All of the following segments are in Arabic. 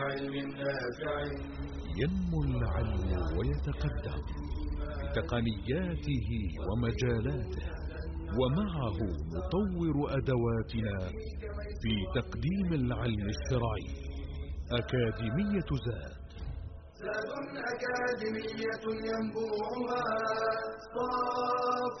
بعلم نافع ينمو العلم ويتقدم بتقنياته ومجالاته ومعه نطور أدواتنا في تقديم العلم الشرعي. أكاديمية زاد. زاد أكاديمية ينبوعها صاف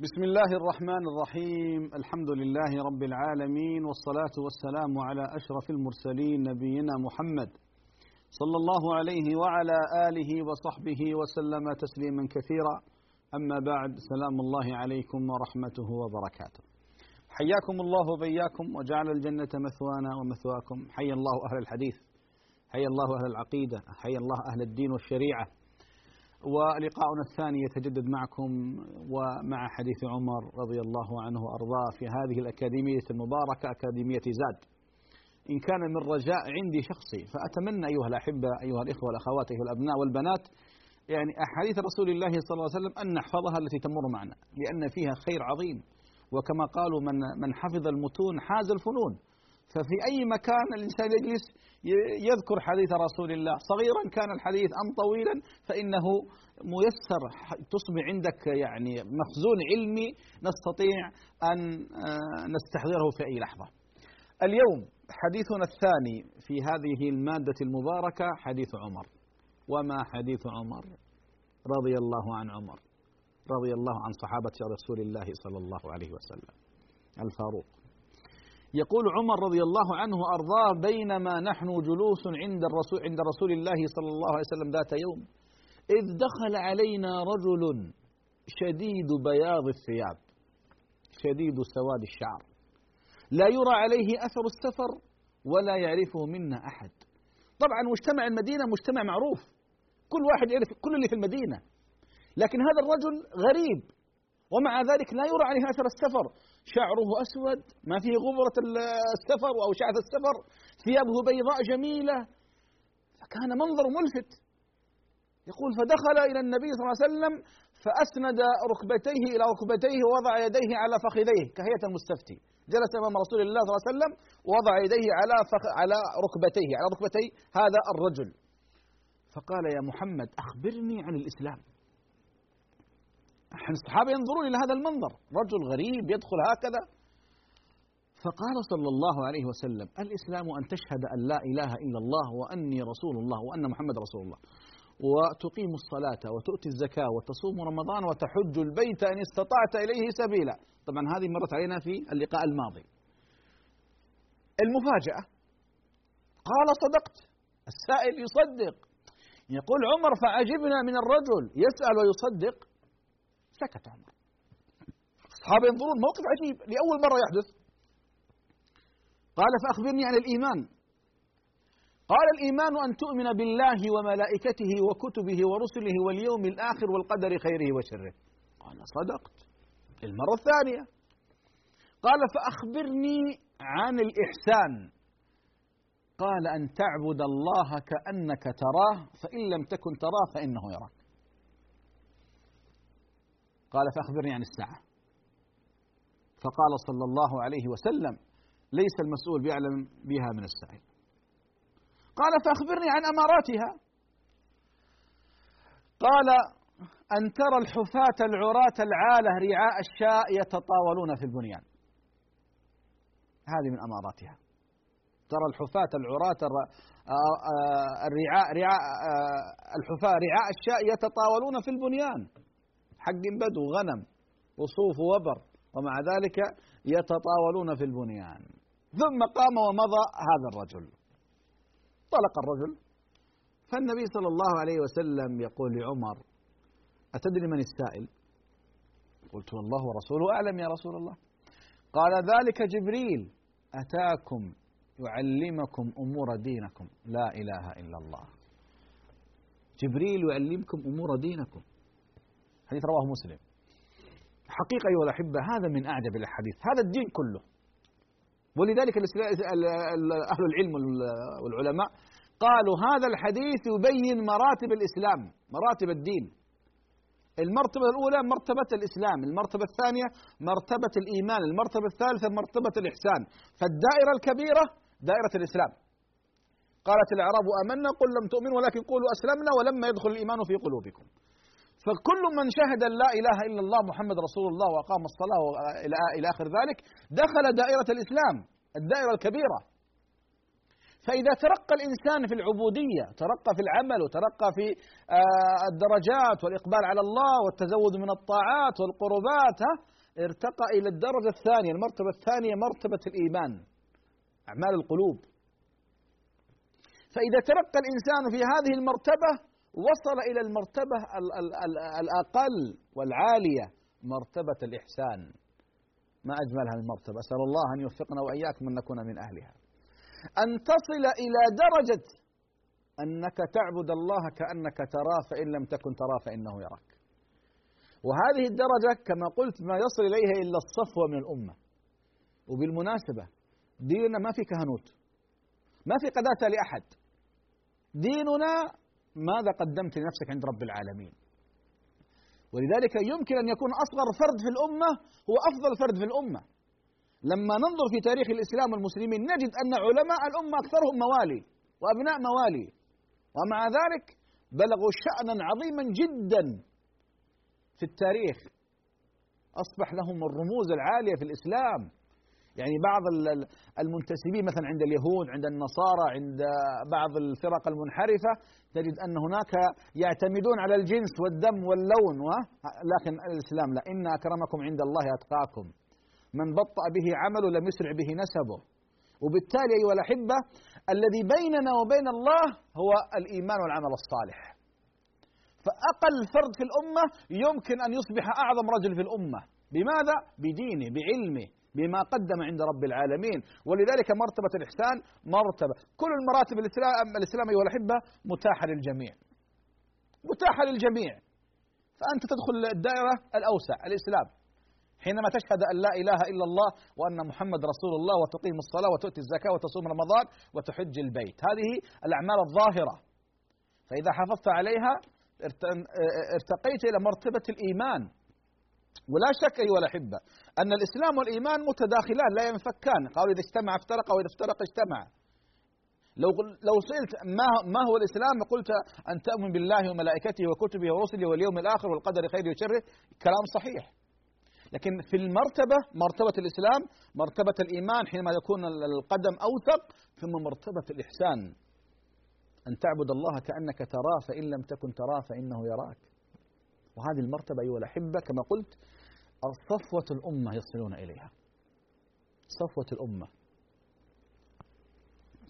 بسم الله الرحمن الرحيم. الحمد لله رب العالمين والصلاة والسلام على أشرف المرسلين نبينا محمد صلى الله عليه وعلى آله وصحبه وسلم تسليما كثيرا. أما بعد سلام الله عليكم ورحمته وبركاته. حياكم الله وبياكم وجعل الجنة مثوانا ومثواكم. حيا الله أهل الحديث حيا الله أهل العقيدة حيا الله أهل الدين والشريعة. ولقاؤنا الثاني يتجدد معكم ومع حديث عمر رضي الله عنه وأرضاه في هذه الأكاديمية المباركة أكاديمية زاد. إن كان من رجاء عندي شخصي فأتمنى أيها الأحبة أيها الإخوة والأخوات أيها الأبناء والبنات يعني أحاديث رسول الله صلى الله عليه وسلم أن نحفظها التي تمر معنا لأن فيها خير عظيم. وكما قالوا من من حفظ المتون حاز الفنون. ففي أي مكان الإنسان يجلس يذكر حديث رسول الله. صغيرا كان الحديث أم طويلا فإنه ميسر تصبح عندك يعني مخزون علمي نستطيع أن نستحضره في أي لحظة. اليوم حديثنا الثاني في هذه المادة المباركة حديث عمر. وما حديث عمر؟ رضي الله عن عمر. رضي الله عن صحابة رسول الله صلى الله عليه وسلم. الفاروق. يقول عمر رضي الله عنه وارضاه بينما نحن جلوس عند الرسول عند رسول الله صلى الله عليه وسلم ذات يوم. إذ دخل علينا رجل شديد بياض الثياب شديد سواد الشعر. لا يرى عليه أثر السفر ولا يعرفه منا أحد. طبعا مجتمع المدينة مجتمع معروف. كل واحد يعرف كل اللي في المدينة. لكن هذا الرجل غريب ومع ذلك لا يرى عليه أثر السفر. شعره أسود ما فيه غبرة السفر أو شعث السفر ثيابه بيضاء جميلة. فكان منظر ملفت. يقول فدخل إلى النبي صلى الله عليه وسلم فأسند ركبتيه إلى ركبتيه ووضع يديه على فخذيه كهيئة المستفتي. جلس أمام رسول الله صلى الله عليه وسلم ووضع يديه على فخ على ركبتيه على ركبتي هذا الرجل. فقال يا محمد أخبرني عن الإسلام. إحنا الصحابة ينظرون إلى هذا المنظر. رجل غريب يدخل هكذا. فقال صلى الله عليه وسلم الإسلام أن تشهد أن لا إله إلا الله وأني رسول الله وأن محمد رسول الله. وتقيم الصلاة وتؤتي الزكاة وتصوم رمضان وتحج البيت إن استطعت إليه سبيلا. طبعا هذه مرت علينا في اللقاء الماضي. المفاجأة قال صدقت. السائل يصدق. يقول عمر فعجبنا من الرجل. يسأل ويصدق. سكت عمر. الصحابة ينظرون موقف عجيب. لأول مرة يحدث. قال فأخبرني عن الإيمان. قال الإيمان أن تؤمن بالله وملائكته وكتبه ورسله واليوم الآخر والقدر خيره وشره. قال صدقت. المرة الثانية. قال فأخبرني عن الإحسان. قال أن تعبد الله كأنك تراه فإن لم تكن تراه فإنه يراك. قال فأخبرني عن الساعة. فقال صلى الله عليه وسلم ليس المسؤول بيعلم بها من السائل. قال فأخبرني عن أماراتها. قال أن ترى الحفاة العراة العالة رعاء الشاء يتطاولون في البنيان. هذه من أماراتها. ترى الحفاة العراة الرعاء رعاء الحفاة رعاء الشاء يتطاولون في البنيان. حق بدو غنم وصوف وبر ومع ذلك يتطاولون في البنيان. ثم قام ومضى هذا الرجل. طلق الرجل. فالنبي صلى الله عليه وسلم يقول لعمر أتدري من السائل؟ قلت والله ورسوله أعلم يا رسول الله. قال ذلك جبريل. أتاكم يعلمكم أمور دينكم. لا إله إلا الله. جبريل يعلمكم أمور دينكم. حديث رواه مسلم. حقيقة أيها الأحبة هذا من أعجب الأحاديث هذا الدين كله. ولذلك أهل العلم والعلماء قالوا هذا الحديث يبين مراتب الإسلام مراتب الدين. المرتبة الأولى مرتبة الإسلام المرتبة الثانية مرتبة الإيمان المرتبة الثالثة مرتبة الإحسان. فالدائرة الكبيرة دائرة الإسلام. قالت الأعراب آمنا قل لم تؤمنوا ولكن قولوا أسلمنا ولما يدخل الإيمان في قلوبكم. فكل من شهد لا إله إلا الله محمد رسول الله وأقام الصلاة إلى آخر ذلك دخل دائرة الإسلام الدائرة الكبيرة. فإذا ترقى الإنسان في العبودية ترقى في العمل وترقى في آه، الدرجات والإقبال على الله والتزود من الطاعات والقربات ارتقى إلى الدرجة الثانية المرتبة الثانية مرتبة الإيمان أعمال القلوب. فإذا ترقى الإنسان في هذه المرتبة وصل إلى المرتبة الأقل والعالية مرتبة الإحسان. ما أجمل هذه المرتبة. أسأل الله أن يوفقنا وإياكم أن نكون من أهلها. أن تصل إلى درجة أنك تعبد الله كأنك تراه فإن لم تكن تراه فإنه يراك. وهذه الدرجة كما قلت ما يصل إليها إلا الصفوة من الأمة. وبالمناسبة ديننا ما في كهنوت. ما في قداسة لأحد. ديننا ماذا قدمت لنفسك عند رب العالمين؟ ولذلك يمكن أن يكون أصغر فرد في الأمة هو أفضل فرد في الأمة. لما ننظر في تاريخ الإسلام والمسلمين نجد أن علماء الأمة أكثرهم موالي وأبناء موالي. ومع ذلك بلغوا شأنا عظيما جدا في التاريخ. أصبح لهم الرموز العالية في الإسلام. يعني بعض المنتسبين مثلا عند اليهود عند النصارى عند بعض الفرق المنحرفة تجد أن هناك يعتمدون على الجنس والدم واللون لكن الإسلام لا. إن أكرمكم عند الله أتقاكم. من بطأ به عمله لم يسرع به نسبه. وبالتالي أيها الأحبة الذي بيننا وبين الله هو الإيمان والعمل الصالح. فأقل فرد في الأمة يمكن أن يصبح أعظم رجل في الأمة. بماذا؟ بدينه بعلمه. بما قدم عند رب العالمين. ولذلك مرتبة الإحسان مرتبة. كل المراتب الإسلام, الإسلام أيها الأحبة متاحة للجميع. متاحة للجميع. فأنت تدخل الدائرة الأوسع الإسلام. حينما تشهد أن لا إله إلا الله وأن محمد رسول الله وتقيم الصلاة وتؤتي الزكاة وتصوم رمضان وتحج البيت. هذه الأعمال الظاهرة. فإذا حافظت عليها ارتقيت إلى مرتبة الإيمان. ولا شك أيها الأحبة أن الإسلام والإيمان متداخلان لا ينفكان. قالوا إذا اجتمع افترق وإذا افترق اجتمع. لو لو سئلت ما ما هو الإسلام قلت أن تؤمن بالله وملائكته وكتبه ورسله واليوم الآخر والقدر خيره وشره كلام صحيح. لكن في المرتبة مرتبة الإسلام مرتبة الإيمان حينما يكون القدم أوثق ثم مرتبة الإحسان. أن تعبد الله كأنك تراه فإن لم تكن تراه فإنه يراك. وهذه المرتبة أيها الأحبة كما قلت صفوة الأمة يصلون إليها. صفوة الأمة.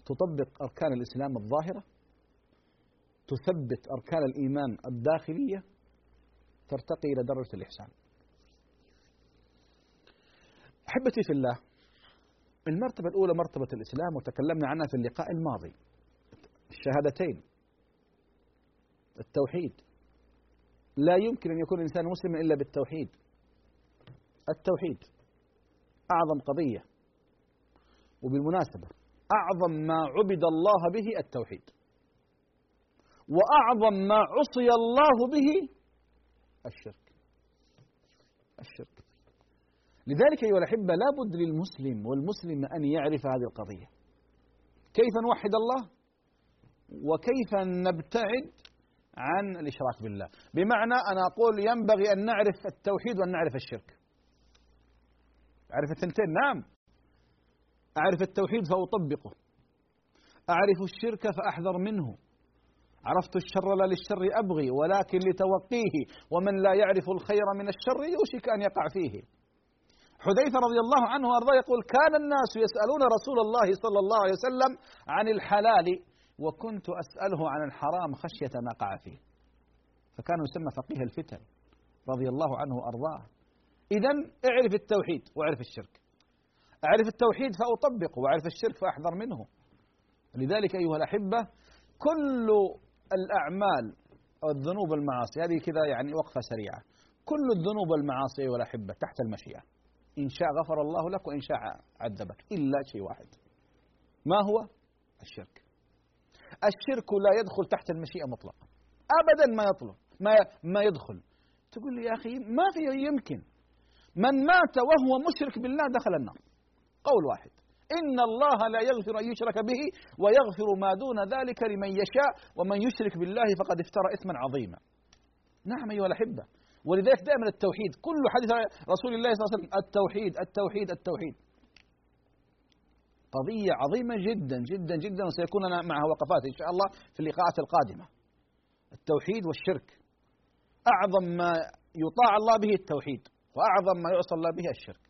تطبق أركان الإسلام الظاهرة تثبت أركان الإيمان الداخلية ترتقي إلى درجة الإحسان. أحبتي في الله المرتبة الأولى مرتبة الإسلام وتكلمنا عنها في اللقاء الماضي. الشهادتين. التوحيد. لا يمكن أن يكون الإنسان مسلما إلا بالتوحيد. التوحيد. أعظم قضية. وبالمناسبة أعظم ما عبد الله به التوحيد. وأعظم ما عصي الله به الشرك. الشرك. لذلك أيها الأحبة لابد للمسلم والمسلم أن يعرف هذه القضية. كيف نوحد الله؟ وكيف نبتعد عن الإشراك بالله؟ بمعنى أنا أقول ينبغي أن نعرف التوحيد وأن نعرف الشرك. أعرف الثنتين نعم. أعرف التوحيد فأطبقه. أعرف الشرك فأحذر منه. عرفت الشر لا للشر أبغي ولكن لتوقيه. ومن لا يعرف الخير من الشر يوشك أن يقع فيه. حذيفة رضي الله عنه وأرضاه يقول كان الناس يسألون رسول الله صلى الله عليه وسلم عن الحلال وكنت أسأله عن الحرام خشية ما قع فيه. فكان يسمى فقيه الفتن رضي الله عنه وأرضاه. إذا اعرف التوحيد واعرف الشرك. أعرف التوحيد فأطبقه وأعرف الشرك فأحذر منه. لذلك أيها الأحبة كل الأعمال أو الذنوب والمعاصي هذه كذا يعني وقفة سريعة. كل الذنوب والمعاصي والأحبة تحت المشيئة. إن شاء غفر الله لك وإن شاء عذبك. إلا شيء واحد. ما هو؟ الشرك. الشرك لا يدخل تحت المشيئة مطلقا. أبدا ما يطلب ما ما يدخل. تقول لي يا أخي ما في يمكن. من مات وهو مشرك بالله دخل النار. قول واحد. إن الله لا يغفر أن يشرك به ويغفر ما دون ذلك لمن يشاء ومن يشرك بالله فقد افترى إثما عظيما. نعم أيها الأحبة. ولذلك دائما التوحيد كل حديث رسول الله صلى الله عليه وسلم التوحيد التوحيد التوحيد. قضية عظيمة جدا جدا جدا وسيكون لنا معها وقفات إن شاء الله في اللقاءات القادمة. التوحيد والشرك. أعظم ما يطاع الله به التوحيد. وأعظم ما يعصى الله به الشرك.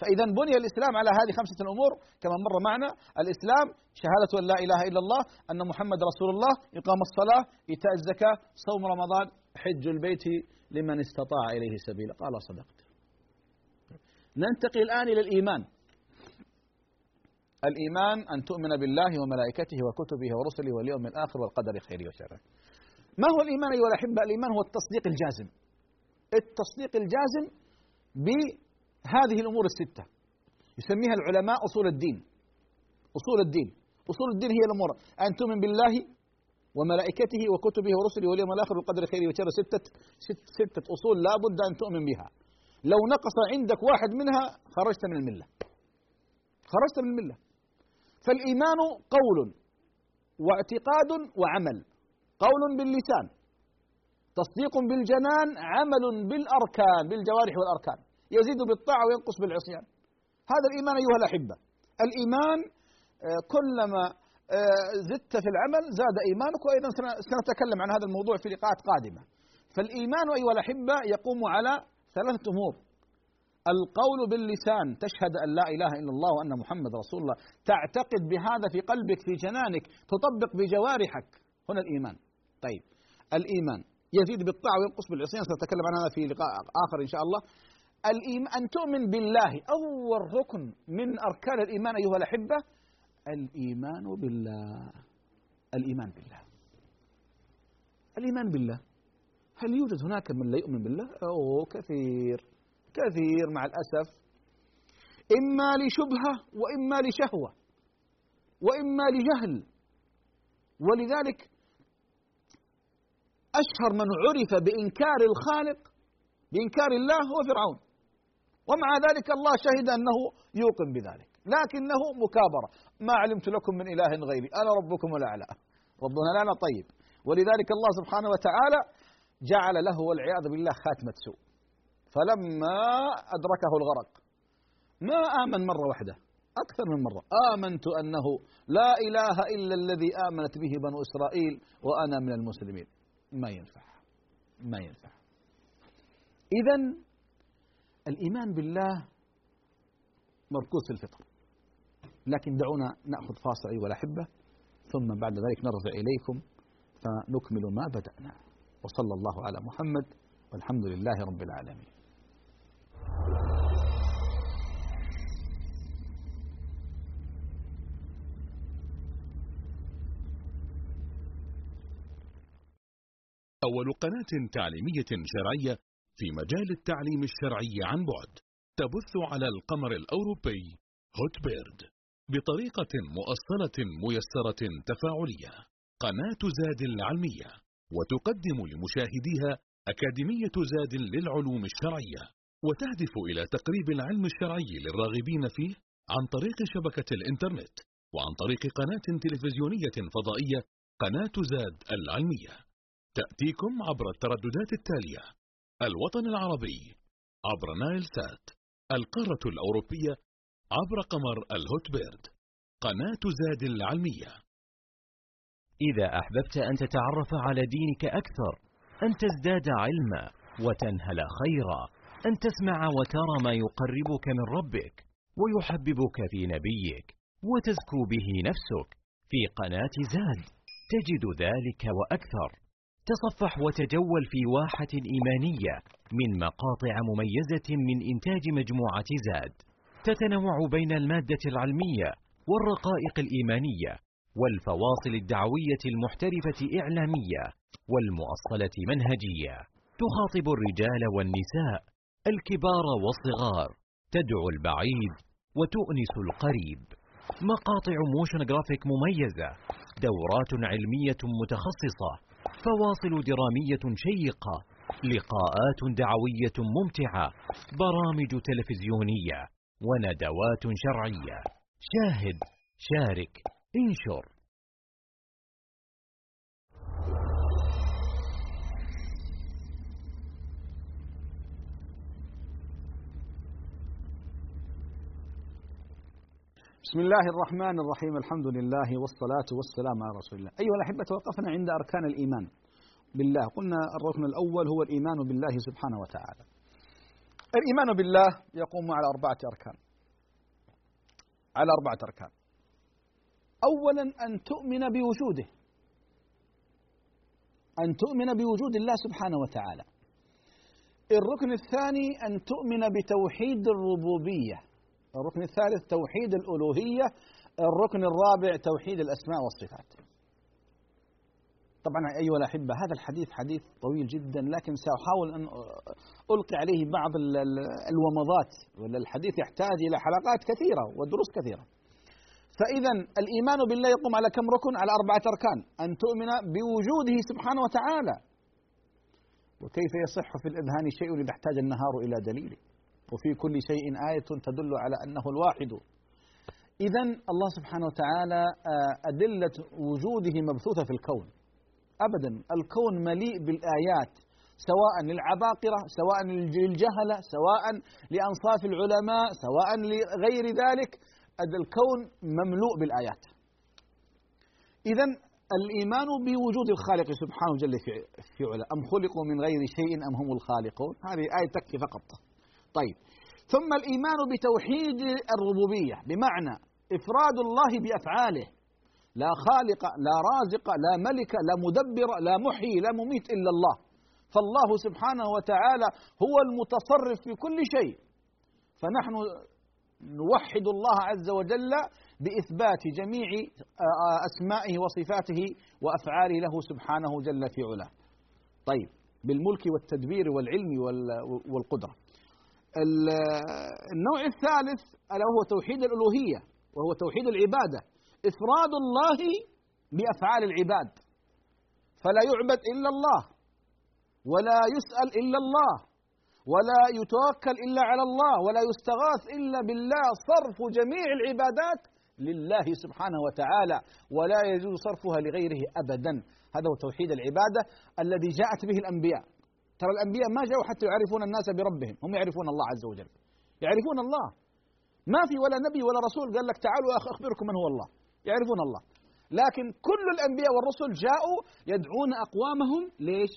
فإذا بني الإسلام على هذه خمسة الأمور كما مر معنا الإسلام شهادة أن لا إله إلا الله أن محمد رسول الله إقام الصلاة إيتاء الزكاة صوم رمضان حج البيت لمن استطاع إليه سبيلا قال صدقت. ننتقل الآن إلى الإيمان. الإيمان أن تؤمن بالله وملائكته وكتبه ورسله واليوم الآخر والقدر خيره وشره. ما هو الإيمان أيها الأحبة؟ الإيمان هو التصديق الجازم. التصديق الجازم بهذه الأمور الستة. يسميها العلماء أصول الدين. أصول الدين. أصول الدين هي الأمور. أن تؤمن بالله وملائكته وكتبه ورسله واليوم الآخر والقدر خيره وشره ستة ست ستة أصول لا بد أن تؤمن بها. لو نقص عندك واحد منها خرجت من الملة. خرجت من الملة. فالإيمان قول واعتقاد وعمل. قول باللسان. تصديق بالجنان عمل بالأركان بالجوارح والأركان. يزيد بالطاعة وينقص بالعصيان. هذا الإيمان أيها الأحبة. الإيمان آه، كلما آه، زدت في العمل زاد إيمانك وأيضا سنتكلم عن هذا الموضوع في لقاءات قادمة. فالإيمان أيها الأحبة يقوم على ثلاثة أمور. القول باللسان تشهد أن لا إله إلا الله وأن محمد رسول الله. تعتقد بهذا في قلبك في جنانك تطبق بجوارحك. هنا الإيمان. طيب. الإيمان. يزيد بالطاعة وينقص بالعصيان. سنتكلم عن هذا في لقاء آخر إن شاء الله. الإيمان أن تؤمن بالله. أول ركن من أركان الإيمان أيها الأحبة الإيمان بالله. الإيمان بالله. الإيمان بالله. هل يوجد هناك من لا يؤمن بالله؟ أوه كثير. كثير مع الأسف. إما لشبهة وإما لشهوة وإما لجهل. ولذلك أشهر من عرف بإنكار الخالق بإنكار الله هو فرعون ومع ذلك الله شهد أنه يوقن بذلك. لكنه مكابرة. ما علمت لكم من إله غيري. أنا ربكم الأعلى. ربنا لنا طيب. ولذلك الله سبحانه وتعالى جعل له والعياذ بالله خاتمة سوء. فلما أدركه الغرق ما آمن مرة واحدة أكثر من مرة. آمنت أنه لا إله إلا الذي آمنت به بنو إسرائيل وأنا من المسلمين. ما ينفع. ما ينفع. إذا الإيمان بالله مركوز في الفطر. لكن دعونا نأخذ فاصل أيها الأحبة ثم بعد ذلك نرجع إليكم فنكمل ما بدأنا. وصلى الله على محمد والحمد لله رب العالمين. أول قناة تعليمية شرعية في مجال التعليم الشرعي عن بعد تبث على القمر الأوروبي. هوت بيرد بطريقة مؤصلة ميسرة تفاعلية. قناة زاد العلمية. وتقدم لمشاهديها أكاديمية زاد للعلوم الشرعية. وتهدف إلى تقريب العلم الشرعي للراغبين فيه عن طريق شبكة الإنترنت. وعن طريق قناة تلفزيونية فضائية قناة زاد العلمية. تأتيكم عبر الترددات التالية. الوطن العربي عبر نايل سات. القارة الأوروبية عبر قمر الهوت بيرد قناة زاد العلمية. إذا أحببت أن تتعرف على دينك أكثر أن تزداد علما وتنهل خيرا أن تسمع وترى ما يقربك من ربك ويحببك في نبيك وتزكو به نفسك. في قناة زاد تجد ذلك وأكثر. تصفح وتجول في واحة إيمانية من مقاطع مميزة من إنتاج مجموعة زاد. تتنوع بين المادة العلمية والرقائق الإيمانية والفواصل الدعوية المحترفة إعلامية والمؤصلة منهجية. تخاطب الرجال والنساء الكبار والصغار تدعو البعيد وتؤنس القريب. مقاطع motion graphic مميزة دورات علمية متخصصة فواصل درامية شيقة لقاءات دعوية ممتعة برامج تلفزيونية وندوات شرعية. شاهد شارك انشر. بسم الله الرحمن الرحيم. الحمد لله والصلاة والسلام على رسول الله. أيها الأحبة توقفنا عند أركان الإيمان بالله. قلنا الركن الأول هو الإيمان بالله سبحانه وتعالى. الإيمان بالله يقوم على أربعة أركان. على أربعة أركان. أولا أن تؤمن بوجوده. أن تؤمن بوجود الله سبحانه وتعالى. الركن الثاني أن تؤمن بتوحيد الربوبية. الركن الثالث توحيد الألوهية الركن الرابع توحيد الأسماء والصفات. طبعا أيها الأحبة هذا الحديث حديث طويل جدا لكن سأحاول أن ألقي عليه بعض الومضات. ولا الحديث يحتاج إلى حلقات كثيرة ودروس كثيرة. فإذا الإيمان بالله يقوم على كم ركن؟ على أربعة أركان. أن تؤمن بوجوده سبحانه وتعالى. وكيف يصح في الإذهان شيء إذا احتاج النهار إلى دليل؟ وفي كل شيء آية تدل على أنه الواحد. إذا الله سبحانه وتعالى أدلة وجوده مبثوثة في الكون. أبدا الكون مليء بالآيات سواء للعباقرة سواء للجهلة سواء لأنصاف العلماء سواء لغير ذلك. الكون مملوء بالآيات. إذا الإيمان بوجود الخالق سبحانه جل في علا أم خلقوا من غير شيء أم هم الخالقون؟ هذه آية تكفي فقط. طيب. ثم الإيمان بتوحيد الربوبية بمعنى إفراد الله بأفعاله. لا خالق لا رازق لا ملك لا مدبر لا محيي لا مميت إلا الله. فالله سبحانه وتعالى هو المتصرف في كل شيء. فنحن نوحد الله عز وجل بإثبات جميع أسمائه وصفاته وأفعاله له سبحانه جل في علاه. طيب. بالملك والتدبير والعلم والقدرة. النوع الثالث ألا وهو توحيد الألوهية وهو توحيد العبادة. إفراد الله بأفعال العباد. فلا يعبد إلا الله ولا يسأل إلا الله ولا يتوكل إلا على الله ولا يستغاث إلا بالله. صرف جميع العبادات لله سبحانه وتعالى ولا يجوز صرفها لغيره أبدا. هذا هو توحيد العبادة الذي جاءت به الأنبياء. ترى الأنبياء ما جاءوا حتى يعرفون الناس بربهم هم يعرفون الله عز وجل. يعرفون الله. ما في ولا نبي ولا رسول قال لك تعالوا أخبركم من هو الله. يعرفون الله. لكن كل الأنبياء والرسل جاءوا يدعون أقوامهم ليش؟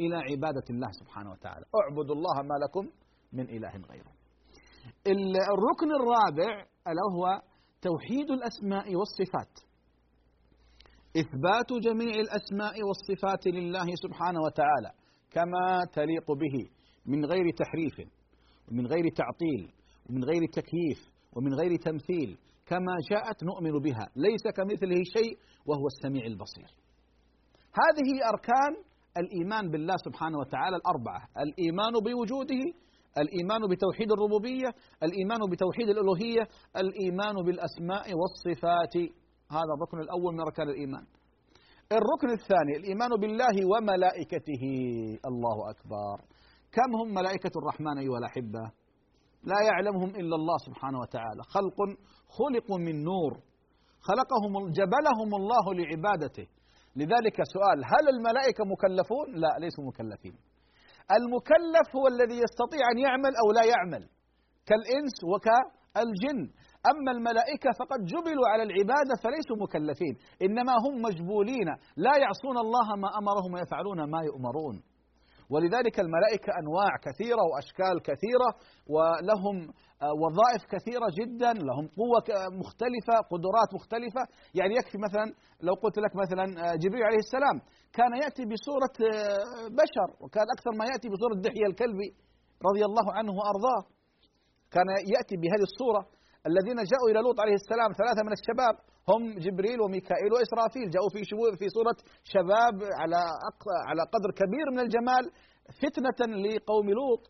إلى عبادة الله سبحانه وتعالى. اعبدوا الله ما لكم من إله غيره. الركن الرابع ألا هو توحيد الأسماء والصفات. إثبات جميع الأسماء والصفات لله سبحانه وتعالى. كما تليق به من غير تحريف ومن غير تعطيل ومن غير تكييف ومن غير تمثيل كما جاءت نؤمن بها ليس كمثله شيء وهو السميع البصير. هذه أركان الإيمان بالله سبحانه وتعالى الأربعة الإيمان بوجوده الإيمان بتوحيد الربوبية الإيمان بتوحيد الألوهية الإيمان بالأسماء والصفات. هذا الركن الأول من أركان الإيمان. الركن الثاني الإيمان بالله وملائكته. الله أكبر. كم هم ملائكة الرحمن أيها الأحبة؟ لا يعلمهم إلا الله سبحانه وتعالى. خلق خلقوا من نور. خلقهم جبلهم الله لعبادته. لذلك سؤال هل الملائكة مكلفون؟ لا ليسوا مكلفين. المكلف هو الذي يستطيع أن يعمل أو لا يعمل كالإنس وكالجن. أما الملائكة فقد جبلوا على العبادة فليسوا مكلفين. إنما هم مجبولين. لا يعصون الله ما أمرهم ويفعلون ما يؤمرون. ولذلك الملائكة أنواع كثيرة وأشكال كثيرة ولهم وظائف كثيرة جدا لهم قوة مختلفة قدرات مختلفة. يعني يكفي مثلا لو قلت لك مثلا جبريل عليه السلام كان يأتي بصورة بشر وكان أكثر ما يأتي بصورة دحية الكلبي رضي الله عنه وأرضاه. كان يأتي بهذه الصورة. الذين جاءوا إلى لوط عليه السلام ثلاثة من الشباب هم جبريل وميكائيل وإسرافيل. جاءوا في في صورة شباب على على قدر كبير من الجمال فتنة لقوم لوط.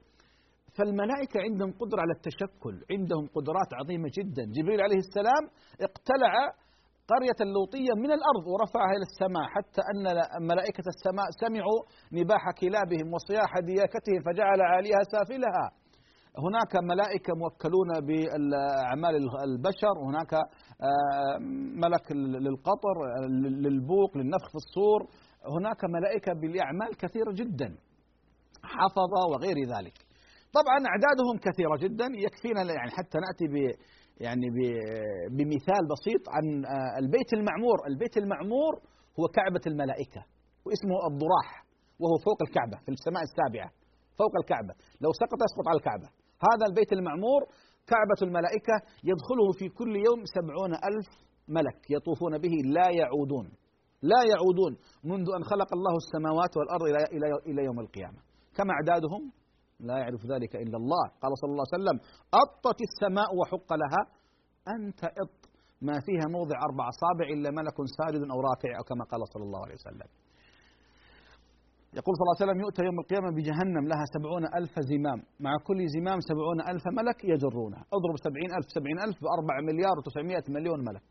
فالملائكة عندهم قدرة على التشكل عندهم قدرات عظيمة جدا. جبريل عليه السلام اقتلع قرية اللوطية من الأرض ورفعها إلى السماء حتى أن ملائكة السماء سمعوا نباح كلابهم وصياح دياكتهم فجعل عاليها سافلها. هناك ملائكة موكلون بأعمال البشر هناك آه، ملك للقطر للبوق للنفخ في الصور. هناك ملائكة بالأعمال كثيرة جدا حفظة وغير ذلك. طبعا أعدادهم كثيرة جدا يكفينا يعني حتى نأتي ب يعني بمثال بسيط عن آه، البيت المعمور. البيت المعمور هو كعبة الملائكة واسمه الضراح وهو فوق الكعبة في السماء السابعة فوق الكعبة. لو سقط يسقط على الكعبة. هذا البيت المعمور كعبة الملائكة يدخله في كل يوم سبعون ألف ملك يطوفون به لا يعودون لا يعودون منذ أن خلق الله السماوات والأرض إلى يوم القيامة. كم أعدادهم؟ لا يعرف ذلك إلا الله. قال صلى الله عليه وسلم أطت السماء وحق لها أن تأط ما فيها موضع أربع أصابع إلا ملك ساجد أو راكع أو كما قال صلى الله عليه وسلم. يقول صلى الله عليه وسلم يؤتى يوم القيامة بجهنم لها سبعون ألف زمام. مع كل زمام سبعون ألف ملك يجرونه اضرب سبعين ألف سبعين ألف بأربع مليار وتسعمائة مليون ملك.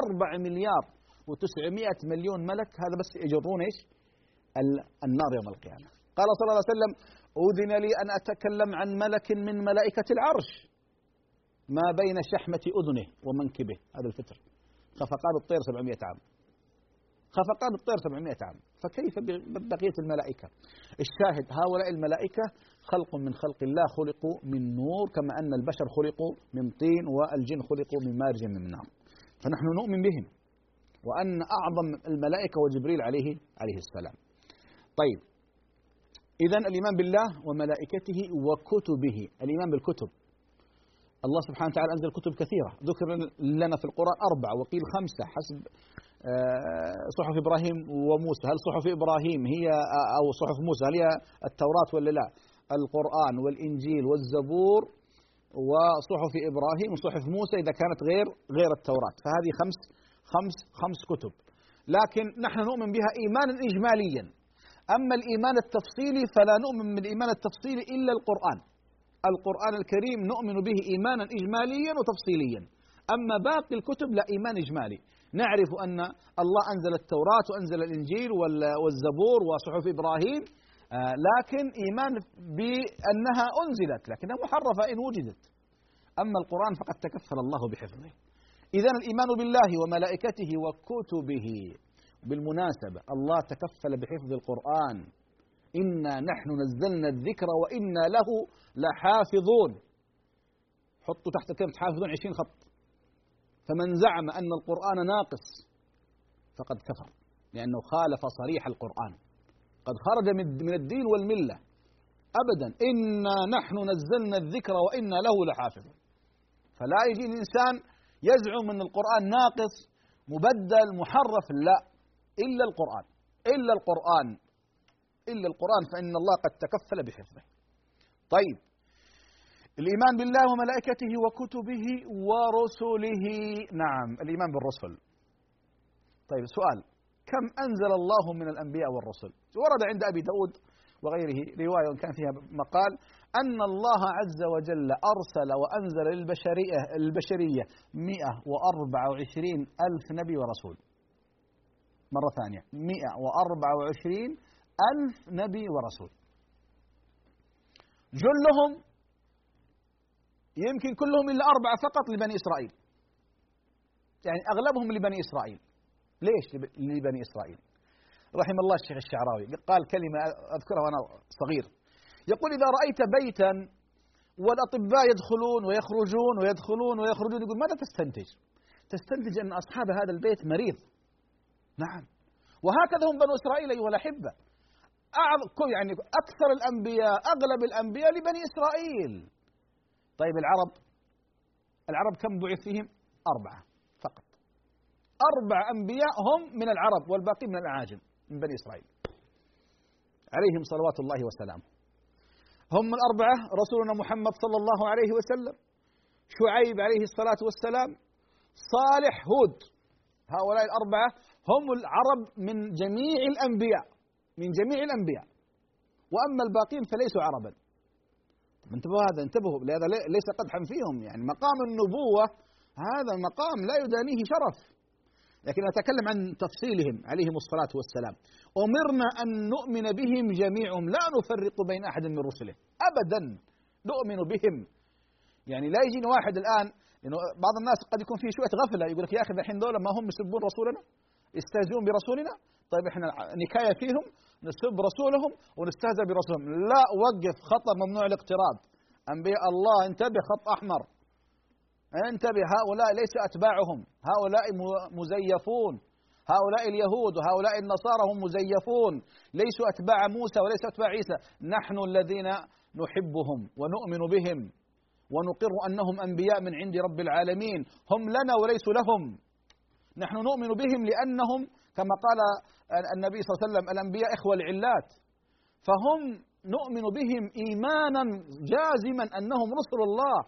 أربع مليار وتسعمائة مليون ملك هذا بس يجرون إيش؟ النار يوم القيامة. قال صلى الله عليه وسلم أذن لي أن أتكلم عن ملك من ملائكة العرش. ما بين شحمة أذنه ومنكبه. هذا الفتر خفقان الطير 700 عام. خفقان الطير 700 عام. فكيف بقية الملائكة؟ الشاهد هؤلاء الملائكة خلق من خلق الله خلقوا من نور كما أن البشر خلقوا من طين والجن خلقوا من مارج من نار. فنحن نؤمن بهم وأن أعظم الملائكة وجبريل عليه عليه السلام. طيب إذا الإيمان بالله وملائكته وكتبه. الإيمان بالكتب. الله سبحانه وتعالى أنزل كتب كثيرة. ذكر لنا في القرآن أربعة وقيل خمسة حسب صحف إبراهيم وموسى. هل صحف إبراهيم هي أو صحف موسى هل هي التوراة ولا لا؟ القرآن والإنجيل والزبور وصحف إبراهيم وصحف موسى إذا كانت غير غير التوراة. فهذه خمس خمس خمس كتب. لكن نحن نؤمن بها إيمانا إجماليا. أما الإيمان التفصيلي فلا نؤمن بالإيمان التفصيلي إلا القرآن. القرآن الكريم نؤمن به إيمانا إجماليا وتفصيليا. أما باقي الكتب لا إيمان إجمالي. نعرف أن الله أنزل التوراة وأنزل الإنجيل والزبور وصحف إبراهيم آه، لكن إيمان بأنها أنزلت لكنها محرفة إن وجدت. أما القرآن فقد تكفل الله بحفظه. إذا الإيمان بالله وملائكته وكتبه. بالمناسبة الله تكفل بحفظ القرآن. إنا نحن نزلنا الذكر وإنا له لحافظون. حطوا تحت كلمة حافظون عشرين خط. فمن زعم أن القرآن ناقص فقد كفر لأنه خالف صريح القرآن. قد خرج من الدين والملة. أبدا إنا نحن نزلنا الذكر وإنا له لحافظون. فلا يجي الإنسان يزعم أن القرآن ناقص مبدل محرف لا إلا القرآن. إلا القرآن. إلا القرآن فإن الله قد تكفل بحفظه. طيب الإيمان بالله وملائكته وكتبه ورسله. نعم الإيمان بالرسل. طيب سؤال. كم أنزل الله من الأنبياء والرسل؟ ورد عند أبي داود وغيره رواية كان فيها مقال أن الله عز وجل أرسل وأنزل للبشرية البشرية 124 ألف نبي ورسول. مرة ثانية. 124 ألف نبي ورسول. جلهم يمكن كلهم إلا أربعة فقط لبني إسرائيل. يعني أغلبهم لبني إسرائيل. ليش لبني إسرائيل؟ رحم الله الشيخ الشعراوي قال كلمة أذكرها وأنا صغير. يقول إذا رأيت بيتا والأطباء يدخلون ويخرجون ويدخلون ويخرجون يقول ماذا تستنتج؟ تستنتج أن أصحاب هذا البيت مريض. نعم. وهكذا هم بنو إسرائيل أيها الأحبة. يعني أكثر الأنبياء أغلب الأنبياء لبني إسرائيل. طيب العرب العرب كم بعث فيهم؟ أربعة فقط. أربع أنبياء هم من العرب والباقي من الأعاجم من بني إسرائيل. عليهم صلوات الله وسلامه. هم الأربعة رسولنا محمد صلى الله عليه وسلم شعيب عليه الصلاة والسلام صالح هود. هؤلاء الأربعة هم العرب من جميع الأنبياء من جميع الأنبياء. وأما الباقين فليسوا عربا. انتبهوا هذا انتبهوا لهذا ليس قدحا فيهم يعني مقام النبوة هذا مقام لا يدانيه شرف. لكن أتكلم عن تفصيلهم عليهم الصلاة والسلام. أمرنا أن نؤمن بهم جميعهم لا نفرق بين أحد من رسله أبدا نؤمن بهم. يعني لا يجينا واحد الآن لأنه بعض الناس قد يكون فيه شوية غفلة يقول لك يا أخي الحين دول ما هم يسبون رسولنا يستهزئون برسولنا. طيب إحنا نكاية فيهم نسب رسولهم ونستهزأ برسولهم. لا وقف خطأ ممنوع الاقتراب. أنبياء الله انتبه خط أحمر. انتبه هؤلاء ليس أتباعهم. هؤلاء مزيفون. هؤلاء اليهود وهؤلاء النصارى هم مزيفون. ليسوا أتباع موسى وليسوا أتباع عيسى. نحن الذين نحبهم ونؤمن بهم ونقر أنهم أنبياء من عند رب العالمين. هم لنا وليسوا لهم. نحن نؤمن بهم لأنهم كما قال النبي صلى الله عليه وسلم الأنبياء إخوة العلات فهم نؤمن بهم إيمانا جازما أنهم رسل الله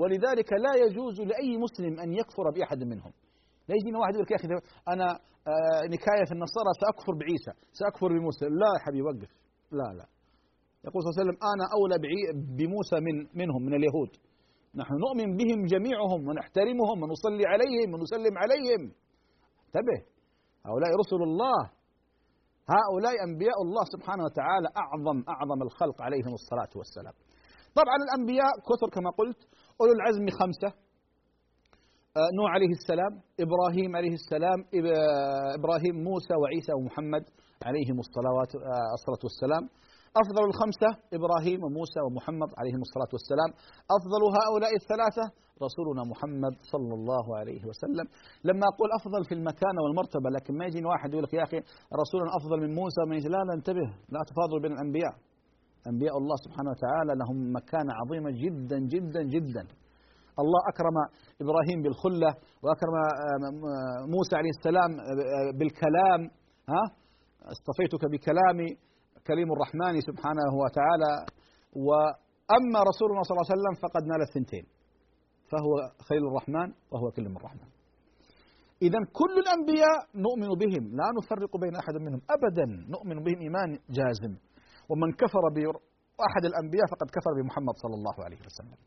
ولذلك لا يجوز لأي مسلم أن يكفر بأحد منهم. لا يجينا واحد يقول يا أخي أنا آه، نكاية في النصارى سأكفر بعيسى سأكفر بموسى. لا يا حبيبي وقف. لا لا. يقول صلى الله عليه وسلم أنا أولى بموسى من منهم من اليهود. نحن نؤمن بهم جميعهم ونحترمهم ونصلي عليهم ونسلم عليهم. انتبه. هؤلاء رسل الله. هؤلاء أنبياء الله سبحانه وتعالى أعظم أعظم الخلق عليهم الصلاة والسلام. طبعا الأنبياء كثر كما قلت أولو العزم خمسة. آه، نوح عليه السلام إبراهيم عليه السلام إبراهيم موسى وعيسى ومحمد عليهم الصلوات آه، الصلاة والسلام. أفضل الخمسة إبراهيم وموسى ومحمد عليهم الصلاة والسلام. أفضل هؤلاء الثلاثة رسولنا محمد صلى الله عليه وسلم. لما أقول أفضل في المكانة والمرتبة لكن ما يجيني واحد يقول لك يا أخي رسولنا أفضل من موسى ما لا لا انتبه لا تفاضل بين الأنبياء. أنبياء الله سبحانه وتعالى لهم مكانة عظيمة جدا جدا جدا. الله أكرم إبراهيم بالخلة وأكرم موسى عليه السلام بالكلام ها؟ اصطفيتك بكلامي. كريم الرحمن سبحانه وتعالى وأما رسولنا صلى الله عليه وسلم فقد نال الثنتين فهو خير الرحمن وهو كلم الرحمن. إذا كل الأنبياء نؤمن بهم لا نفرق بين أحد منهم أبدا نؤمن بهم إيمان جازم. ومن كفر بأحد الأنبياء فقد كفر بمحمد صلى الله عليه وسلم.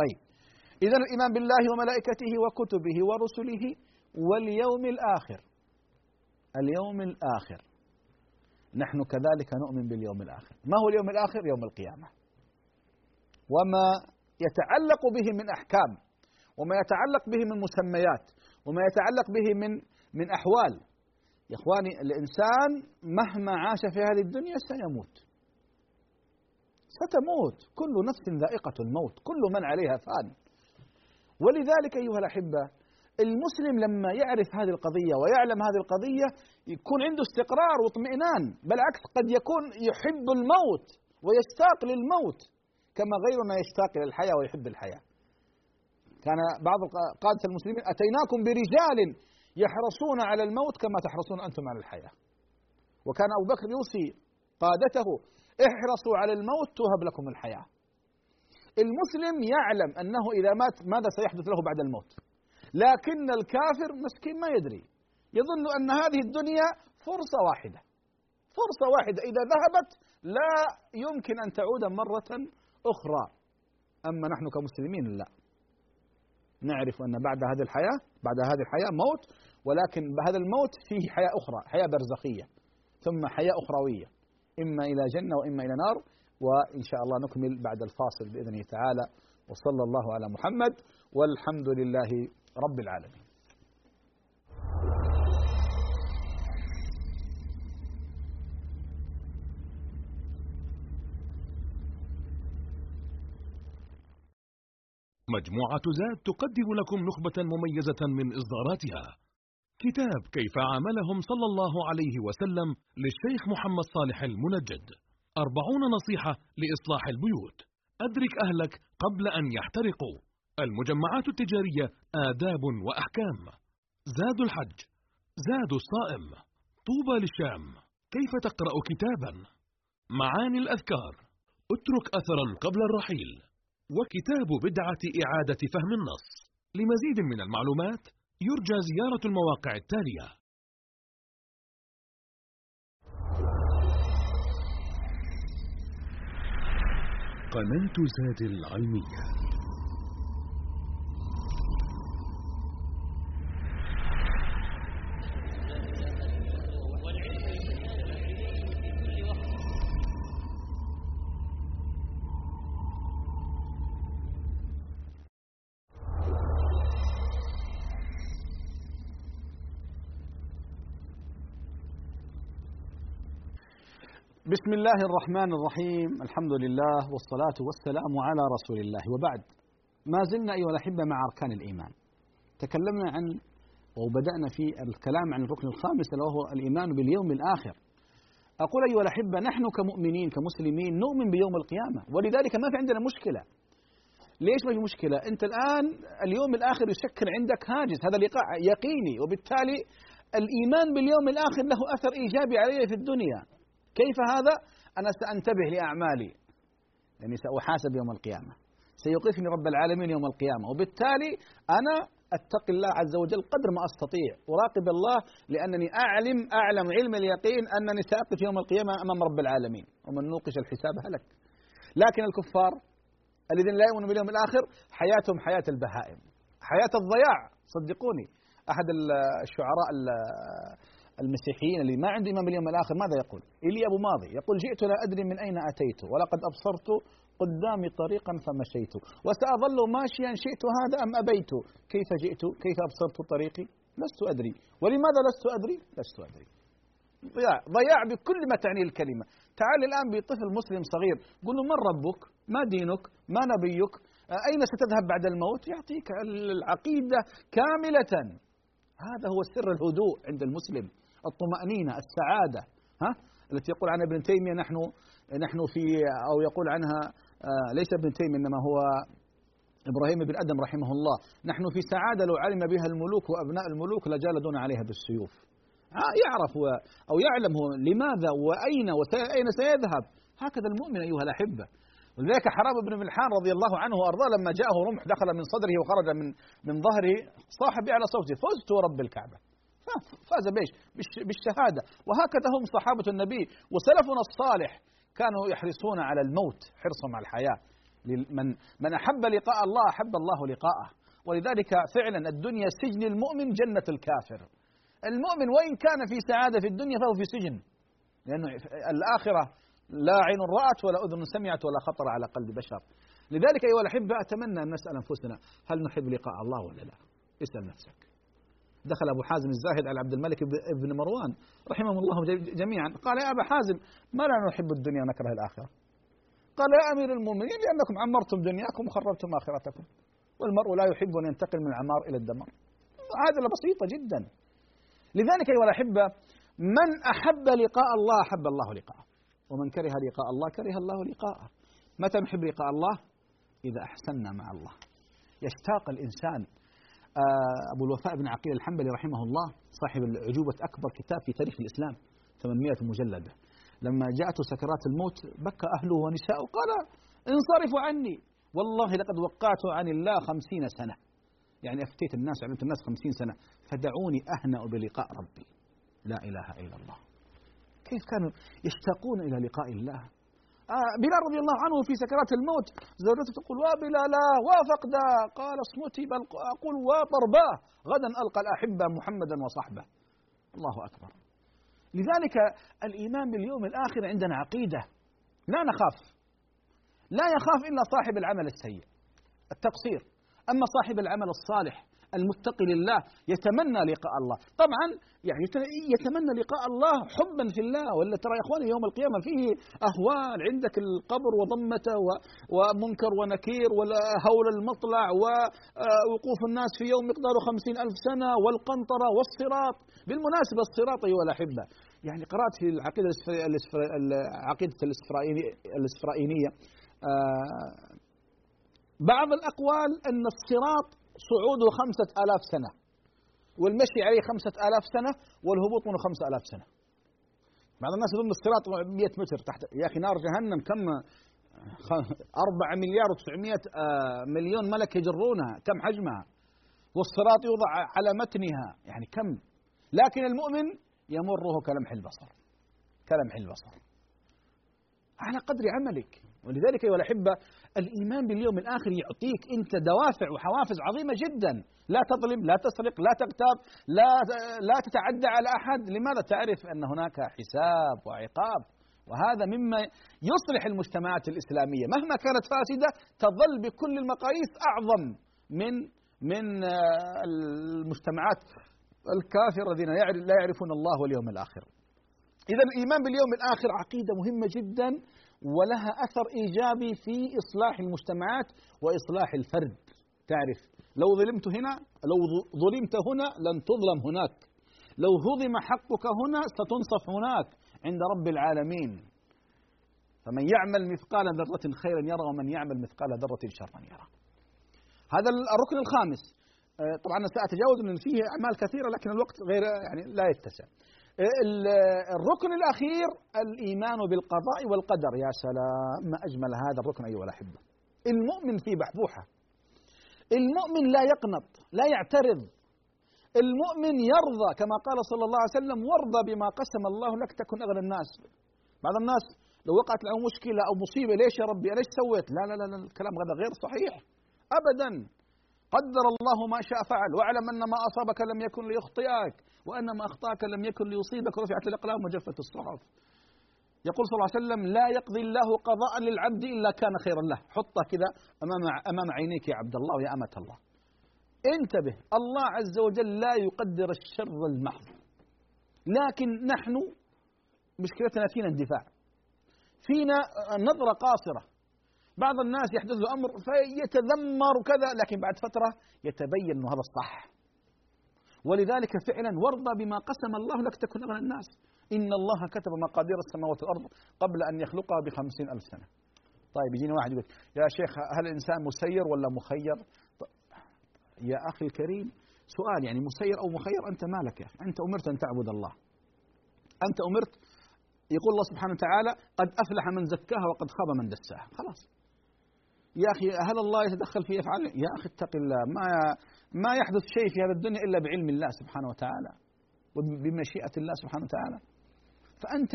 طيب إذا الإيمان بالله وملائكته وكتبه ورسله واليوم الآخر. اليوم الآخر. نحن كذلك نؤمن باليوم الآخر. ما هو اليوم الآخر؟ يوم القيامة. وما يتعلق به من أحكام وما يتعلق به من مسميات وما يتعلق به من من أحوال. يا إخواني الإنسان مهما عاش في هذه الدنيا سيموت. ستموت. كل نفس ذائقة الموت. كل من عليها فان. ولذلك أيها الأحبة المسلم لما يعرف هذه القضية ويعلم هذه القضية يكون عنده استقرار واطمئنان بالعكس قد يكون يحب الموت ويشتاق للموت كما غيرنا يشتاق إلى الحياة ويحب الحياة. كان بعض قادة المسلمين أتيناكم برجال يحرصون على الموت كما تحرصون أنتم على الحياة. وكان أبو بكر يوصي قادته احرصوا على الموت توهب لكم الحياة. المسلم يعلم أنه إذا مات ماذا سيحدث له بعد الموت؟ لكن الكافر مسكين ما يدري. يظن أن هذه الدنيا فرصة واحدة. فرصة واحدة. إذا ذهبت لا يمكن أن تعود مرة أخرى. أما نحن كمسلمين لا. نعرف أن بعد هذه الحياة بعد هذه الحياة موت ولكن بهذا الموت فيه حياة أخرى حياة برزخية ثم حياة أخروية. إما إلى جنة وإما إلى نار وإن شاء الله نكمل بعد الفاصل بإذنه تعالى. وصلى الله على محمد والحمد لله رب العالمين. مجموعة زاد تقدم لكم نخبة مميزة من إصداراتها. كتاب كيف عاملهم صلى الله عليه وسلم للشيخ محمد صالح المنجد. أربعون نصيحة لإصلاح البيوت. أدرك أهلك قبل أن يحترقوا. المجمعات التجارية آداب وأحكام. زاد الحج زاد الصائم طوبى للشام كيف تقرأ كتابا؟ معاني الأذكار اترك أثرا قبل الرحيل وكتاب بدعة إعادة فهم النص. لمزيد من المعلومات يرجى زيارة المواقع التالية. قناة زاد العلمية. بسم الله الرحمن الرحيم. الحمد لله والصلاة والسلام على رسول الله. وبعد ما زلنا أيها الأحبة مع أركان الإيمان. تكلمنا عن وبدأنا في الكلام عن الركن الخامس وهو الإيمان باليوم الآخر. أقول أيها الأحبة نحن كمؤمنين كمسلمين نؤمن بيوم القيامة. ولذلك ما في عندنا مشكلة. ليش ما في مشكلة؟ أنت الآن اليوم الآخر يشكل عندك هاجس. هذا يقيني. وبالتالي الإيمان باليوم الآخر له أثر إيجابي علي في الدنيا. كيف هذا؟ أنا سأنتبه لأعمالي يعني سأحاسب يوم القيامة. سيوقفني رب العالمين يوم القيامة وبالتالي أنا أتقي الله عز وجل قدر ما أستطيع. أراقب الله لأنني أعلم أعلم علم اليقين أنني سأقف يوم القيامة أمام رب العالمين ومن نوقش الحساب هلك. لكن الكفار الذين لا يؤمنون باليوم الآخر حياتهم حياة البهائم حياة الضياع. صدقوني أحد الشعراء المسيحيين اللي ما عنده إيمان باليوم الآخر ماذا يقول؟ إلي أبو ماضي يقول جئت لا أدري من أين أتيت ولقد أبصرت قدامي طريقا فمشيت. وسأظل ماشيا شئت هذا أم أبيت؟ كيف جئت؟ كيف أبصرت طريقي؟ لست أدري. ولماذا لست أدري؟ لست أدري. ضياع ضياع بكل ما تعنيه الكلمة. تعال الآن بطفل مسلم صغير قل له من ربك؟ ما دينك؟ ما نبيك؟ أين ستذهب بعد الموت؟ يعطيك العقيدة كاملة. هذا هو سر الهدوء عند المسلم. الطمأنينة السعادة ها؟ التي يقول عنها ابن تيمية نحن نحن في أو يقول عنها آه، ليس ابن تيمية إنما هو إبراهيم بن أدم رحمه الله. نحن في سعادة لو علم بها الملوك وأبناء الملوك لجالدون عليها بالسيوف. آه، يعرف أو يعلم هو لماذا وأين وأين سيذهب. هكذا المؤمن أيها الأحبة. ولذلك حرام بن ملحان رضي الله عنه وأرضاه لما جاءه رمح دخل من صدره وخرج من من ظهره صاح على صوته فزت ورب الكعبة. فاز بإيش؟ بالشهادة. وهكذا هم صحابة النبي وسلفنا الصالح كانوا يحرصون على الموت حرصهم على الحياة. من من أحب لقاء الله أحب الله لقاءه. ولذلك فعلا الدنيا سجن المؤمن جنة الكافر. المؤمن وإن كان في سعادة في الدنيا فهو في سجن. لأنه الآخرة لا عين رأت ولا أذن سمعت ولا خطر على قلب بشر. لذلك أيها الأحبة أتمنى أن نسأل أنفسنا هل نحب لقاء الله ولا لا؟ اسأل نفسك. دخل أبو حازم الزاهد على عبد الملك بن مروان رحمهم الله جميعا. قال يا أبا حازم ما لا نحب الدنيا ونكره الآخرة. قال يا أمير المؤمنين لأنكم عمرتم دنياكم وخربتم آخرتكم. والمرء لا يحب أن ينتقل من العمار إلى الدمار. هذا بسيطة جدا. لذلك أيها الأحبة من أحب لقاء الله أحب الله لقاءه. ومن كره لقاء الله كره الله لقاءه. متى نحب لقاء الله؟ إذا أحسننا مع الله. يشتاق الإنسان أبو الوفاء بن عقيل الحنبلي رحمه الله صاحب العجوبة أكبر كتاب في تاريخ الإسلام 800 مجلدة لما جاءته سكرات الموت بكى أهله ونساءه قال انصرفوا عني. والله لقد وقعت عن الله خمسين سنة. يعني أفتيت الناس وعلمت الناس خمسين سنة. فدعوني أهنأ بلقاء ربي. لا إله إلا الله. كيف كانوا يشتاقون إلى لقاء الله؟ آه بلال رضي الله عنه في سكرات الموت. زوجته تقول وبلالا وفقدا قال اصمتي بل أقول وطرباه غدا ألقى الأحبة محمدا وصحبه. الله أكبر. لذلك الإيمان باليوم الآخر عندنا عقيدة. لا نخاف. لا يخاف إلا صاحب العمل السيء. التقصير. أما صاحب العمل الصالح المتقي لله يتمنى لقاء الله. طبعا يعني يتمنى لقاء الله حبا في الله. ولا ترى يا إخواني يوم القيامة فيه أهوال عندك القبر وضمته ومنكر ونكير وهول المطلع ووقوف الناس في يوم مقداره خمسين ألف سنة والقنطرة والصراط. بالمناسبة الصراط أيها الأحبة يعني قرأت في العقيدة العقيدة الإسفرائينية آه، بعض الأقوال أن الصراط صعوده خمسة آلاف سنة. والمشي عليه خمسة آلاف سنة والهبوط منه خمسة آلاف سنة. بعض الناس يظن الصراط 100 متر تحت. يا أخي نار جهنم كم؟ أربعة مليار وتسعمائة آه، مليون ملك يجرونها. كم حجمها؟ والصراط يوضع على متنها. يعني كم؟ لكن المؤمن يمره كلمح البصر. كلمح البصر. على قدر عملك. ولذلك أيها الأحبة الإيمان باليوم الآخر يعطيك أنت دوافع وحوافز عظيمة جدا. لا تظلم لا تسرق لا تغتاب لا لا تتعدى على أحد. لماذا؟ تعرف أن هناك حساب وعقاب وهذا مما يصلح المجتمعات الإسلامية. مهما كانت فاسدة تظل بكل المقاييس أعظم من من آه، المجتمعات الكافرة الذين لا يعرفون الله واليوم الآخر. إذا الإيمان باليوم الآخر عقيدة مهمة جدا. ولها أثر إيجابي في إصلاح المجتمعات وإصلاح الفرد. تعرف لو ظلمت هنا لو ظلمت هنا لن تظلم هناك. لو هضم حقك هنا ستنصف هناك عند رب العالمين. فمن يعمل مثقال ذرة خيرا يرى ومن يعمل مثقال ذرة شرا يرى هذا الركن الخامس. آه، طبعا سأتجاوز من فيه أعمال كثيرة لكن الوقت غير يعني لا يتسع. الركن الأخير الإيمان بالقضاء والقدر. يا سلام ما أجمل هذا الركن أيها الأحبة. المؤمن في بحبوحة. المؤمن لا يقنط لا يعترض. المؤمن يرضى كما قال صلى الله عليه وسلم وارضى بما قسم الله لك تكن أغنى الناس. بعض الناس لو وقعت له مشكلة أو مصيبة ليش يا ربي ليش سويت؟ لا لا لا, لا الكلام هذا غير صحيح. أبدا. قدر الله ما شاء فعل. واعلم أن ما أصابك لم يكن ليخطئك. وأن ما أخطأك لم يكن ليصيبك رفعت الأقلام وجفت الصحف. يقول صلى الله عليه وسلم لا يقضي الله قضاء للعبد إلا كان خيرا له. حطه كذا أمام, أمام عينيك يا عبد الله ويا أمة الله. انتبه الله عز وجل لا يقدر الشر المحض. لكن نحن مشكلتنا فينا اندفاع. فينا نظرة قاصرة. بعض الناس يحدث له أمر فيتذمر وكذا لكن بعد فترة يتبين أنه هذا الصح. ولذلك فعلا وارضى بما قسم الله لك تكن أغنى الناس. إن الله كتب مقادير السماوات والأرض قبل أن يخلقها بخمسين ألف سنة. طيب يجيني واحد يقول يا شيخ هل الإنسان مسير ولا مخير؟ طيب يا أخي الكريم سؤال يعني مسير أو مخير أنت مالك يا أخي؟ أنت أمرت أن تعبد الله. أنت أمرت يقول الله سبحانه وتعالى قد أفلح من زكاها وقد خاب من دساها. خلاص. يا أخي هل الله يتدخل في أفعال؟ يا أخي اتق الله. ما ما يحدث شيء في هذا الدنيا إلا بعلم الله سبحانه وتعالى وبمشيئة الله سبحانه وتعالى. فأنت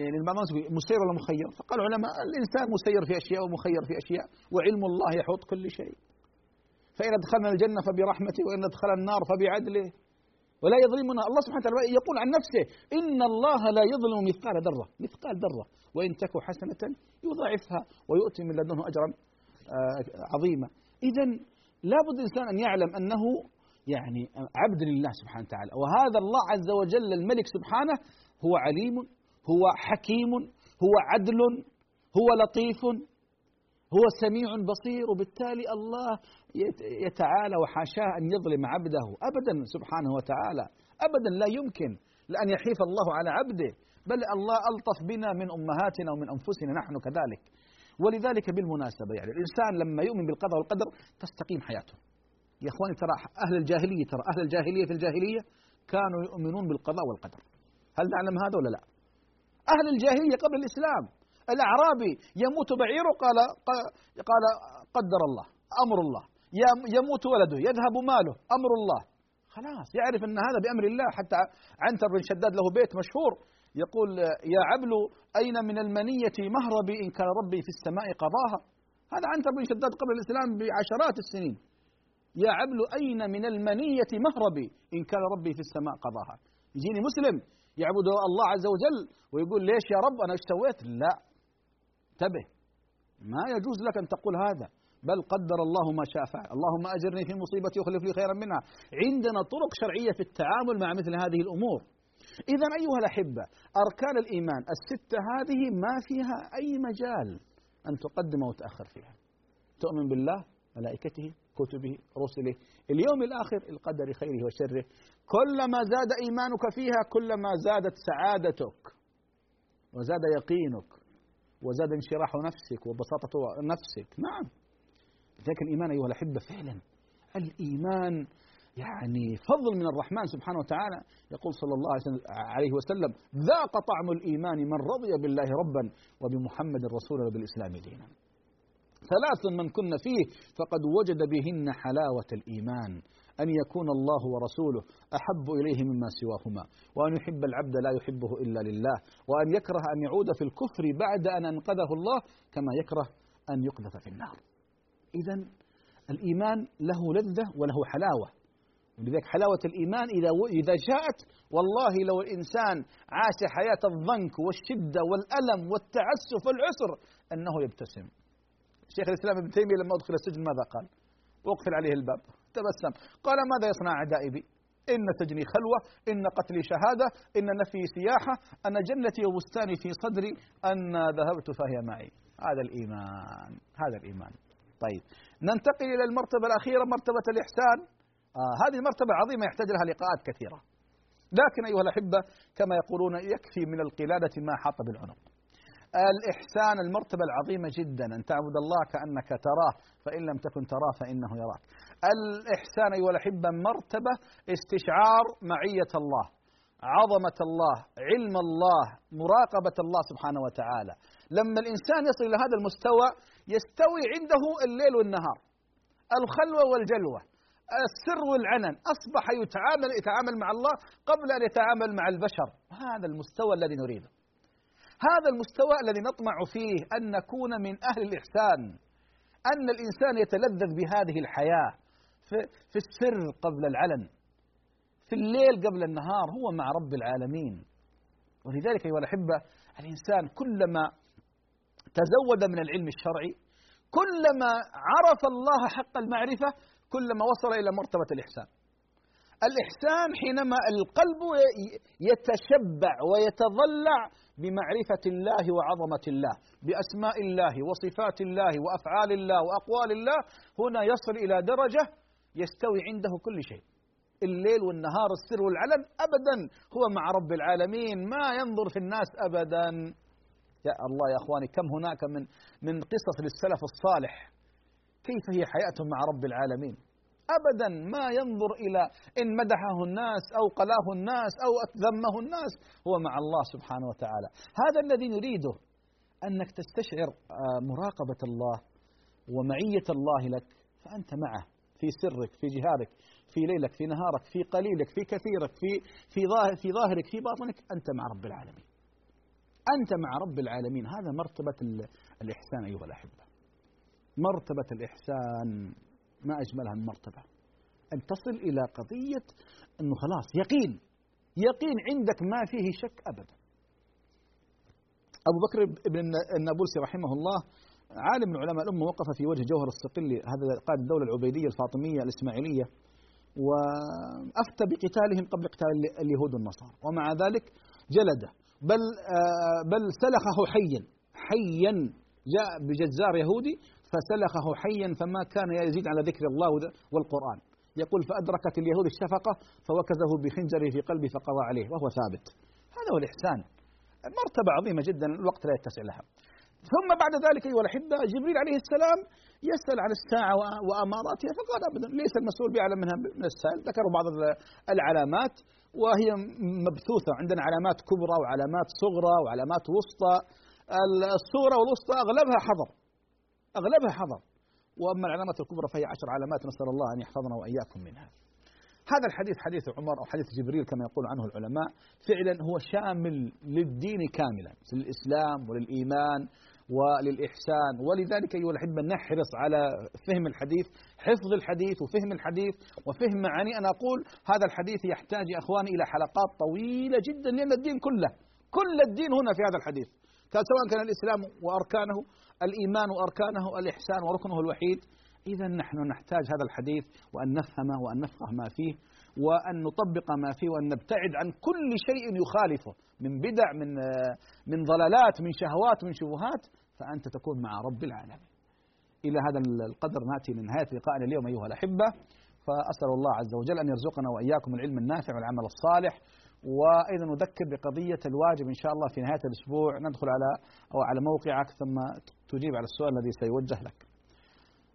يعني بعض الناس مسير ولا مخير؟ فقال العلماء الإنسان مسير في أشياء ومخير في أشياء وعلم الله يحوط كل شيء. فإن أدخلنا الجنة فبرحمته وإن أدخل النار فبعدله. ولا يظلمنا. الله سبحانه وتعالى يقول عن نفسه إن الله لا يظلم مثقال ذرة. مثقال ذرة. وإن تك حسنة يضاعفها ويؤتي من لدنه أجرا عظيمة. إذا لابد الإنسان أن يعلم أنه يعني عبد لله سبحانه وتعالى. وهذا الله عز وجل الملك سبحانه هو عليم هو حكيم هو عدل هو لطيف هو سميع بصير. وبالتالي الله يتعالى وحاشاه أن يظلم عبده أبدا سبحانه وتعالى. أبدا لا يمكن لأن يحيف الله على عبده. بل الله ألطف بنا من أمهاتنا ومن أنفسنا. نحن كذلك. ولذلك بالمناسبة يعني الإنسان لما يؤمن بالقضاء والقدر تستقيم حياته. يا إخواني ترى أهل الجاهلية ترى أهل الجاهلية في الجاهلية كانوا يؤمنون بالقضاء والقدر. هل نعلم هذا ولا لا؟ أهل الجاهلية قبل الإسلام الأعرابي يموت بعيره قال قال قدر الله أمر الله. يموت ولده يذهب ماله أمر الله. خلاص يعرف أن هذا بأمر الله. حتى عنتر بن شداد له بيت مشهور. يقول يا عبل أين من المنية مهربي إن كان ربي في السماء قضاها؟ هذا عنتر بن شداد قبل الإسلام بعشرات السنين. يا عبل أين من المنية مهربي إن كان ربي في السماء قضاها؟ يجيني مسلم يعبد الله عز وجل ويقول ليش يا رب أنا إيش سويت لا. انتبه. ما يجوز لك أن تقول هذا. بل قدر الله ما شاء فعل. اللهم أجرني في مصيبتي وخلف لي خيرا منها. عندنا طرق شرعية في التعامل مع مثل هذه الأمور. إذا أيها الأحبة أركان الإيمان الستة هذه ما فيها أي مجال أن تقدم وتأخر فيها. تؤمن بالله ملائكته كتبه رسله اليوم الآخر القدر خيره وشره. كلما زاد إيمانك فيها كلما زادت سعادتك وزاد يقينك وزاد انشراح نفسك وبساطة نفسك. نعم. لذلك الإيمان أيها الأحبة فعلا الإيمان يعني فضل من الرحمن سبحانه وتعالى. يقول صلى الله عليه وسلم ذاق طعم الإيمان من رضي بالله ربا وبمحمد رسولا وبالإسلام دينا. ثلاث من كن فيه فقد وجد بهن حلاوة الإيمان أن يكون الله ورسوله أحب إليه مما سواهما وأن يحب العبد لا يحبه إلا لله وأن يكره أن يعود في الكفر بعد أن أنقذه الله كما يكره أن يقذف في النار. إذا الإيمان له لذة وله حلاوة. ولذلك حلاوة الإيمان إذا إذا جاءت والله لو الإنسان عاش حياة الضنك والشدة والألم والتعسف والعسر أنه يبتسم. شيخ الإسلام ابن تيمية لما أدخل السجن ماذا قال؟ أقفل عليه الباب. تبسم. قال ماذا يصنع أعدائي بي إن سجني خلوة إن قتلي شهادة إن نفي سياحة أن جنتي وبستاني في صدري أن ذهبت فهي معي. هذا الإيمان. هذا الإيمان. طيب. ننتقل إلى المرتبة الأخيرة مرتبة الإحسان. آه هذه مرتبة عظيمة يحتاج لها لقاءات كثيرة. لكن أيها الأحبة كما يقولون يكفي من القلادة ما حاط بالعنق. الإحسان المرتبة العظيمة جدا. أن تعبد الله كأنك تراه فإن لم تكن تراه فإنه يراك. الإحسان أيها الأحبة مرتبة استشعار معية الله عظمة الله علم الله مراقبة الله سبحانه وتعالى. لما الإنسان يصل إلى هذا المستوى يستوي عنده الليل والنهار الخلوة والجلوة. السر والعلن أصبح يتعامل يتعامل مع الله قبل أن يتعامل مع البشر. هذا المستوى الذي نريده. هذا المستوى الذي نطمع فيه أن نكون من أهل الإحسان. أن الإنسان يتلذذ بهذه الحياة في السر قبل العلن. في الليل قبل النهار هو مع رب العالمين. ولذلك أيها الأحبة الإنسان كلما تزود من العلم الشرعي كلما عرف الله حق المعرفة كلما وصل إلى مرتبة الإحسان. الإحسان حينما القلب يتشبع ويتضلع بمعرفة الله وعظمة الله بأسماء الله وصفات الله وأفعال الله وأقوال الله هنا يصل إلى درجة يستوي عنده كل شيء. الليل والنهار السر والعلن أبدا هو مع رب العالمين ما ينظر في الناس أبدا. يا الله يا أخواني كم هناك من من قصص للسلف الصالح. كيف هي حياتهم مع رب العالمين؟ أبدا ما ينظر إلى إن مدحه الناس أو قلاه الناس أو ذمه الناس هو مع الله سبحانه وتعالى. هذا الذي نريده أنك تستشعر آه، مراقبة الله ومعية الله لك فأنت معه في سرك في جهارك في ليلك في نهارك في قليلك في كثيرك في في ظاهر في ظاهرك في باطنك أنت مع رب العالمين. أنت مع رب العالمين. هذا مرتبة الإحسان أيها الأحبة. مرتبة الإحسان ما أجملها المرتبة أن تصل إلى قضية أنه خلاص يقين يقين عندك ما فيه شك أبدا. أبو بكر بن النابلسي رحمه الله عالم من علماء الأمة وقف في وجه جوهر الصقلي هذا قائد الدولة العبيدية الفاطمية الإسماعيلية وأفتى بقتالهم قبل قتال اليهود والنصارى. ومع ذلك جلده. بل آه، بل سلخه حيا حيا جاء بجزار يهودي فسلخه حيا فما كان يزيد على ذكر الله والقرآن. يقول فأدركت اليهود الشفقة فوكزه بخنجره في قلبه فقضى عليه وهو ثابت. هذا هو الإحسان. مرتبة عظيمة جدا الوقت لا يتسع لها. ثم بعد ذلك أيها الأحبة جبريل عليه السلام يسأل عن الساعة وأماراتها فقال أبدا ليس المسؤول بأعلم منها من السائل. ذكروا بعض العلامات وهي مبثوثة. عندنا علامات كبرى وعلامات صغرى وعلامات وسطى. الصغرى والوسطى أغلبها حظر. أغلبها حظر. وأما العلامات الكبرى فهي عشر علامات نسأل الله أن يحفظنا وإياكم منها. هذا الحديث حديث عمر أو حديث جبريل كما يقول عنه العلماء فعلا هو شامل للدين كاملا للإسلام وللإيمان وللإحسان. ولذلك أيها الأحبة نحرص على فهم الحديث حفظ الحديث وفهم الحديث وفهم معاني. أنا أقول هذا الحديث يحتاج يا أخواني إلى حلقات طويلة جدا لأن الدين كله كل الدين هنا في هذا الحديث. سواء كان الإسلام وأركانه الإيمان وأركانه الإحسان وركنه الوحيد. إذا نحن نحتاج هذا الحديث وأن نفهمه وأن نفقه ما فيه وأن نطبق ما فيه وأن نبتعد عن كل شيء يخالفه من بدع من من ضلالات من شهوات من شبهات فأنت تكون مع رب العالمين. إلى هذا القدر نأتي لنهاية لقائنا اليوم أيها الأحبة. فأسأل الله عز وجل أن يرزقنا وإياكم العلم النافع والعمل الصالح. وأيضا نذكر بقضية الواجب إن شاء الله في نهاية الأسبوع. ندخل على أو على موقعك ثم تجيب على السؤال الذي سيوجه لك.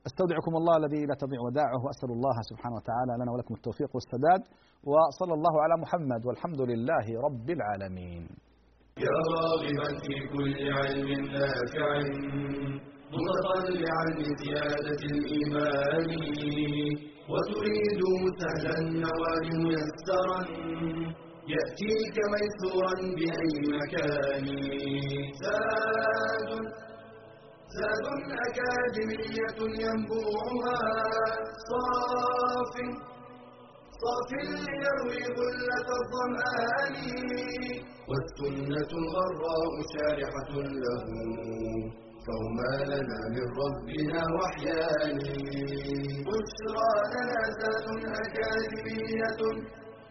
أستودعكم الله الذي لا تضيع وداعه واسال الله سبحانه وتعالى لنا ولكم التوفيق والسداد. وصلى الله على محمد والحمد لله رب العالمين. يا راغبا في كل علم نافع. متطلعا لزيادة الإيمان. وتريد سهلا النوال ميسرا. يأتيك ميسورا بأي مكان. زاد زاد أكاديمية ينبوعها. صاف صاف ليروي غلة الظمآن. والسنة الغراء شارحة له. فهما لنا من ربنا وحيان. بشرى لنا ذات أكاديمية